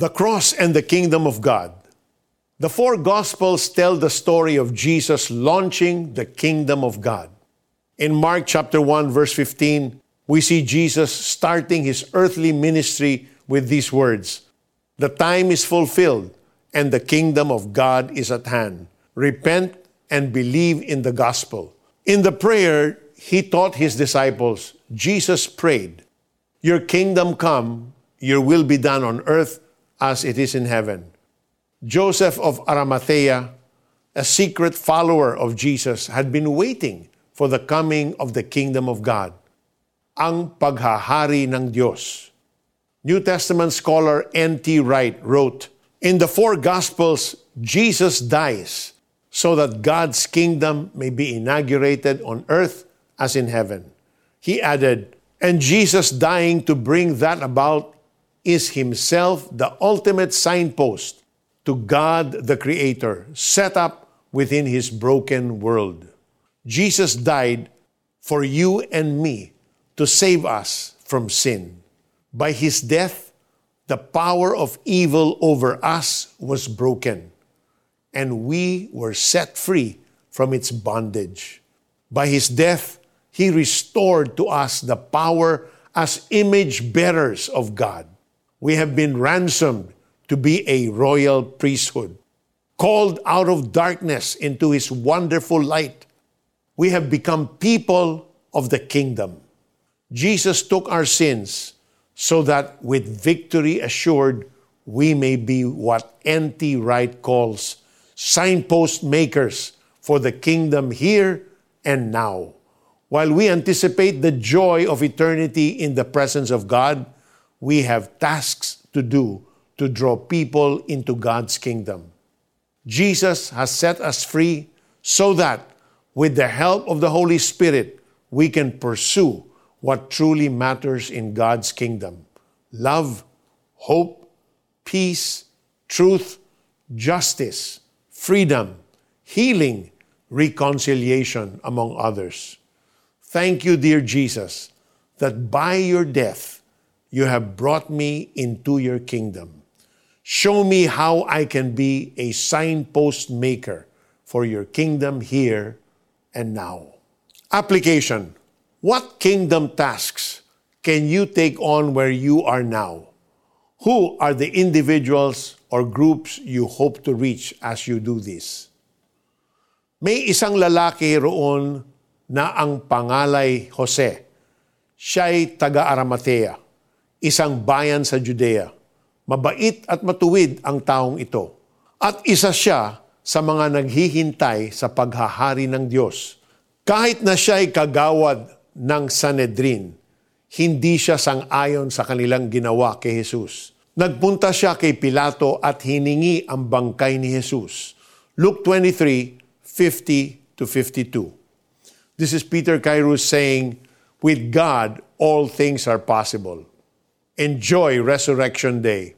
The cross and the kingdom of God. The four gospels tell the story of Jesus launching the kingdom of God. In Mark chapter 1 verse 15, we see Jesus starting his earthly ministry with these words. The time is fulfilled and the kingdom of God is at hand. Repent and believe in the gospel. In the prayer he taught his disciples, Jesus prayed, Your kingdom come, your will be done on earth as it is in heaven. Joseph of Arimathea, a secret follower of Jesus, had been waiting for the coming of the kingdom of God, ang paghahari ng Diyos. New Testament scholar N.T. Wright wrote, In the four Gospels, Jesus dies so that God's kingdom may be inaugurated on earth as in heaven. He added, And Jesus dying to bring that about is himself the ultimate signpost to God the Creator, set up within his broken world. Jesus died for you and me to save us from sin. By his death, the power of evil over us was broken, and we were set free from its bondage. By his death, he restored to us the power as image bearers of God we have been ransomed to be a royal priesthood, called out of darkness into his wonderful light. We have become people of the kingdom. Jesus took our sins so that with victory assured, we may be what N.T. Wright calls signpost makers for the kingdom here and now. While we anticipate the joy of eternity in the presence of God, we have tasks to do to draw people into God's kingdom. Jesus has set us free so that, with the help of the Holy Spirit, we can pursue what truly matters in God's kingdom love, hope, peace, truth, justice, freedom, healing, reconciliation, among others. Thank you, dear Jesus, that by your death, you have brought me into your kingdom. Show me how I can be a signpost maker for your kingdom here and now. Application What kingdom tasks can you take on where you are now? Who are the individuals or groups you hope to reach as you do this? May isang lalaki roon na ang pangalay Jose. Siya'y taga-Arimathea isang bayan sa Judea. Mabait at matuwid ang taong ito. At isa siya sa mga naghihintay sa paghahari ng Diyos. Kahit na siya ay kagawad ng Sanedrin, hindi siya sang-ayon sa kanilang ginawa kay Jesus. Nagpunta siya kay Pilato at hiningi ang bangkay ni Jesus. Luke 23, 50 to 52. This is Peter Kairos saying, With God, all things are possible enjoy Resurrection Day.